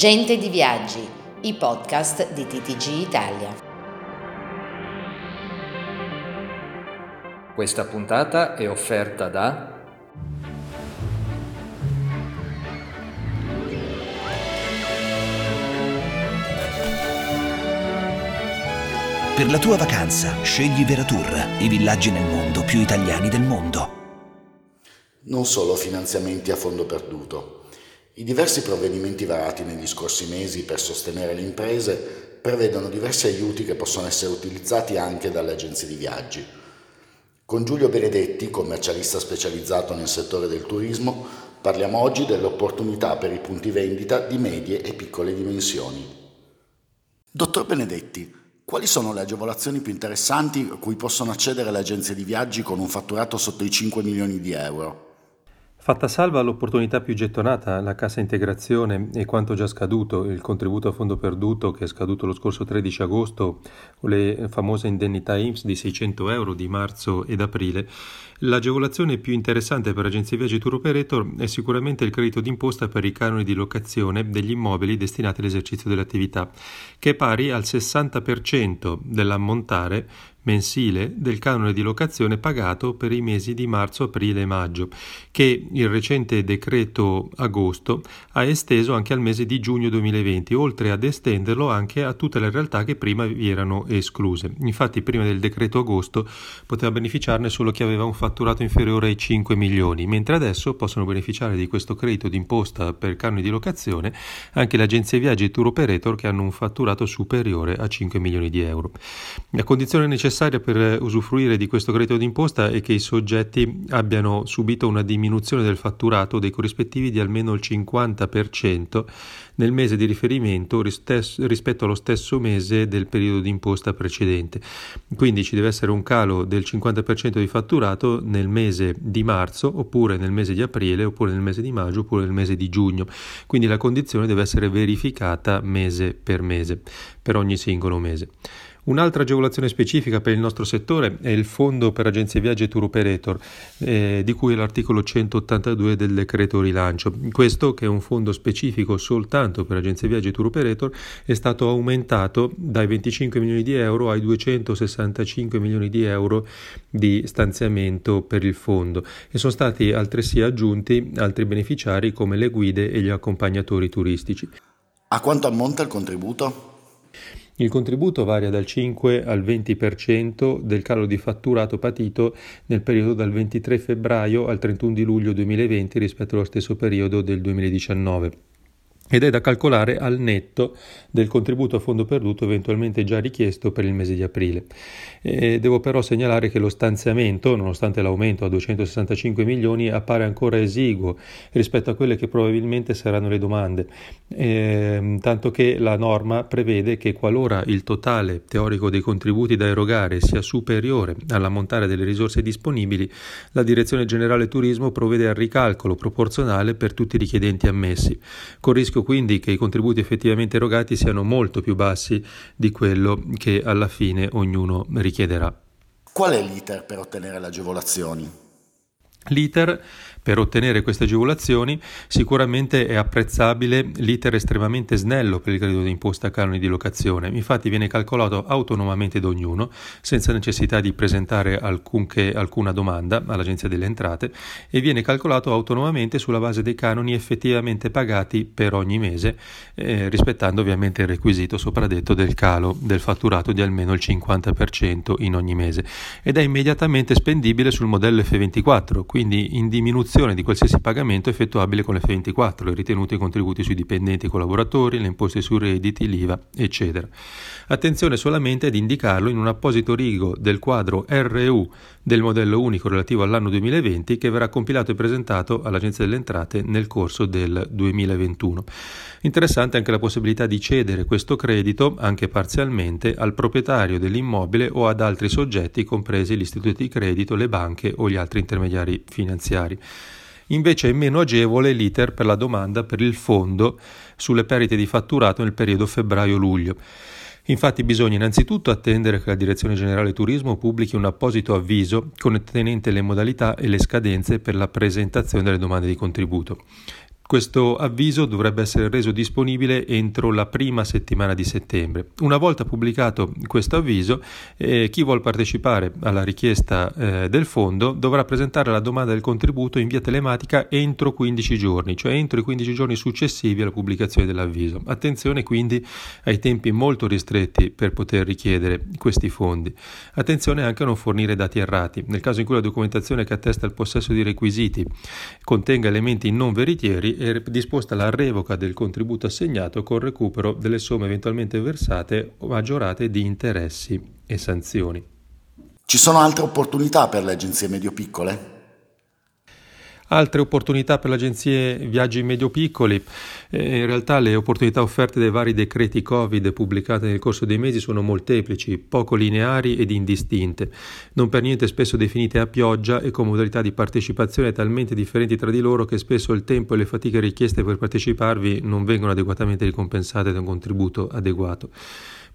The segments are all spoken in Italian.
Gente di Viaggi, i podcast di TTG Italia. Questa puntata è offerta da Per la tua vacanza scegli Veratur, i villaggi nel mondo più italiani del mondo. Non solo finanziamenti a fondo perduto. I diversi provvedimenti varati negli scorsi mesi per sostenere le imprese prevedono diversi aiuti che possono essere utilizzati anche dalle agenzie di viaggi. Con Giulio Benedetti, commercialista specializzato nel settore del turismo, parliamo oggi delle opportunità per i punti vendita di medie e piccole dimensioni. Dottor Benedetti, quali sono le agevolazioni più interessanti a cui possono accedere le agenzie di viaggi con un fatturato sotto i 5 milioni di euro? Fatta salva l'opportunità più gettonata, la cassa integrazione e quanto già scaduto, il contributo a fondo perduto che è scaduto lo scorso 13 agosto, le famose indennità IMSS di 600 euro di marzo ed aprile, l'agevolazione più interessante per agenzie viaggi tour operator è sicuramente il credito d'imposta per i canoni di locazione degli immobili destinati all'esercizio dell'attività, che è pari al 60% dell'ammontare mensile del canone di locazione pagato per i mesi di marzo, aprile e maggio, che il recente decreto agosto ha esteso anche al mese di giugno 2020, oltre ad estenderlo anche a tutte le realtà che prima vi erano escluse. Infatti prima del decreto agosto poteva beneficiarne solo chi aveva un fatturato inferiore ai 5 milioni, mentre adesso possono beneficiare di questo credito d'imposta per canoni di locazione anche le agenzie viaggi e tour operator che hanno un fatturato superiore a 5 milioni di euro. La condizione necessaria necessaria per usufruire di questo credito d'imposta è che i soggetti abbiano subito una diminuzione del fatturato dei corrispettivi di almeno il 50% nel mese di riferimento rispetto allo stesso mese del periodo d'imposta precedente. Quindi ci deve essere un calo del 50% di fatturato nel mese di marzo, oppure nel mese di aprile, oppure nel mese di maggio, oppure nel mese di giugno. Quindi la condizione deve essere verificata mese per mese, per ogni singolo mese. Un'altra agevolazione specifica per il nostro settore è il Fondo per agenzie viaggi e tour operator, eh, di cui è l'articolo 182 del decreto rilancio. Questo, che è un fondo specifico soltanto per agenzie viaggi e tour operator, è stato aumentato dai 25 milioni di euro ai 265 milioni di euro di stanziamento per il fondo e sono stati altresì aggiunti altri beneficiari come le guide e gli accompagnatori turistici. A quanto ammonta il contributo? Il contributo varia dal 5 al 20% del calo di fatturato patito nel periodo dal 23 febbraio al 31 di luglio 2020 rispetto allo stesso periodo del 2019 ed è da calcolare al netto del contributo a fondo perduto eventualmente già richiesto per il mese di aprile. E devo però segnalare che lo stanziamento, nonostante l'aumento a 265 milioni, appare ancora esiguo rispetto a quelle che probabilmente saranno le domande, e, tanto che la norma prevede che qualora il totale teorico dei contributi da erogare sia superiore all'ammontare delle risorse disponibili, la Direzione Generale Turismo provvede al ricalcolo proporzionale per tutti i richiedenti ammessi, con rischio rischio quindi che i contributi effettivamente erogati siano molto più bassi di quello che alla fine ognuno richiederà. Qual è l'iter per ottenere le agevolazioni? L'iter per ottenere queste agevolazioni sicuramente è apprezzabile. L'iter estremamente snello per il credito d'imposta a canoni di locazione, infatti viene calcolato autonomamente da ognuno senza necessità di presentare alcunché, alcuna domanda all'Agenzia delle Entrate e viene calcolato autonomamente sulla base dei canoni effettivamente pagati per ogni mese, eh, rispettando ovviamente il requisito sopradetto del calo del fatturato di almeno il 50% in ogni mese. Ed è immediatamente spendibile sul modello F24, quindi in diminuzione di qualsiasi pagamento effettuabile con l'F24, le ritenute i contributi sui dipendenti e collaboratori, le imposte sui redditi, l'IVA, eccetera. Attenzione solamente ad indicarlo in un apposito rigo del quadro RU del modello unico relativo all'anno 2020 che verrà compilato e presentato all'Agenzia delle Entrate nel corso del 2021. Interessante anche la possibilità di cedere questo credito, anche parzialmente, al proprietario dell'immobile o ad altri soggetti, compresi gli istituti di credito, le banche o gli altri intermediari finanziari. Invece è meno agevole l'iter per la domanda per il fondo sulle perdite di fatturato nel periodo febbraio-luglio. Infatti bisogna innanzitutto attendere che la Direzione Generale Turismo pubblichi un apposito avviso contenente le modalità e le scadenze per la presentazione delle domande di contributo. Questo avviso dovrebbe essere reso disponibile entro la prima settimana di settembre. Una volta pubblicato questo avviso, eh, chi vuole partecipare alla richiesta eh, del fondo dovrà presentare la domanda del contributo in via telematica entro 15 giorni, cioè entro i 15 giorni successivi alla pubblicazione dell'avviso. Attenzione quindi ai tempi molto ristretti per poter richiedere questi fondi. Attenzione anche a non fornire dati errati. Nel caso in cui la documentazione che attesta il possesso di requisiti contenga elementi non veritieri, è disposta la revoca del contributo assegnato con recupero delle somme eventualmente versate o maggiorate di interessi e sanzioni. Ci sono altre opportunità per le agenzie medio-piccole? Altre opportunità per le agenzie viaggi medio-piccoli. Eh, in realtà le opportunità offerte dai vari decreti Covid pubblicati nel corso dei mesi sono molteplici, poco lineari ed indistinte, non per niente spesso definite a pioggia e con modalità di partecipazione talmente differenti tra di loro che spesso il tempo e le fatiche richieste per parteciparvi non vengono adeguatamente ricompensate da un contributo adeguato.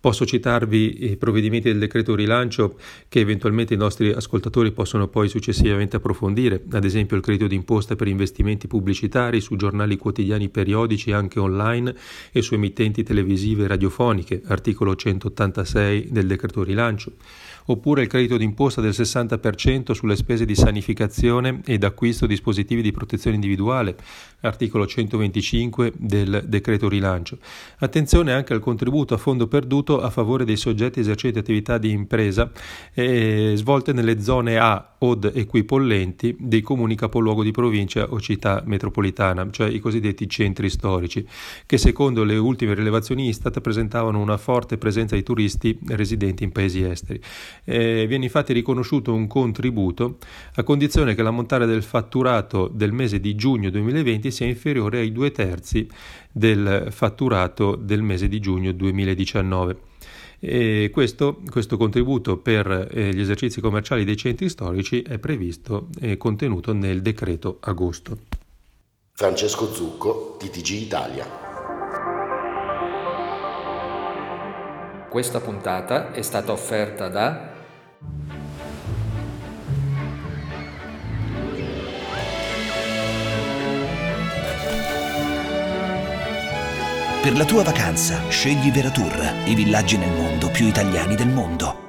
Posso citarvi i provvedimenti del decreto rilancio che eventualmente i nostri ascoltatori possono poi successivamente approfondire, ad esempio il credito d'imposta per investimenti pubblicitari su giornali quotidiani periodici anche online e su emittenti televisive e radiofoniche, articolo 186 del decreto rilancio oppure il credito d'imposta del 60% sulle spese di sanificazione ed acquisto di dispositivi di protezione individuale, articolo 125 del decreto rilancio. Attenzione anche al contributo a fondo perduto a favore dei soggetti esercenti attività di impresa eh, svolte nelle zone A od equipollenti dei comuni capoluogo di provincia o città metropolitana, cioè i cosiddetti centri storici, che secondo le ultime rilevazioni Istat presentavano una forte presenza di turisti residenti in paesi esteri. Eh, viene infatti riconosciuto un contributo a condizione che l'ammontare del fatturato del mese di giugno 2020 sia inferiore ai due terzi del fatturato del mese di giugno 2019. E questo, questo contributo per eh, gli esercizi commerciali dei centri storici è previsto e contenuto nel decreto agosto. Francesco Zucco, TTG Italia. Questa puntata è stata offerta da Per la tua vacanza scegli Veratour, i villaggi nel mondo più italiani del mondo.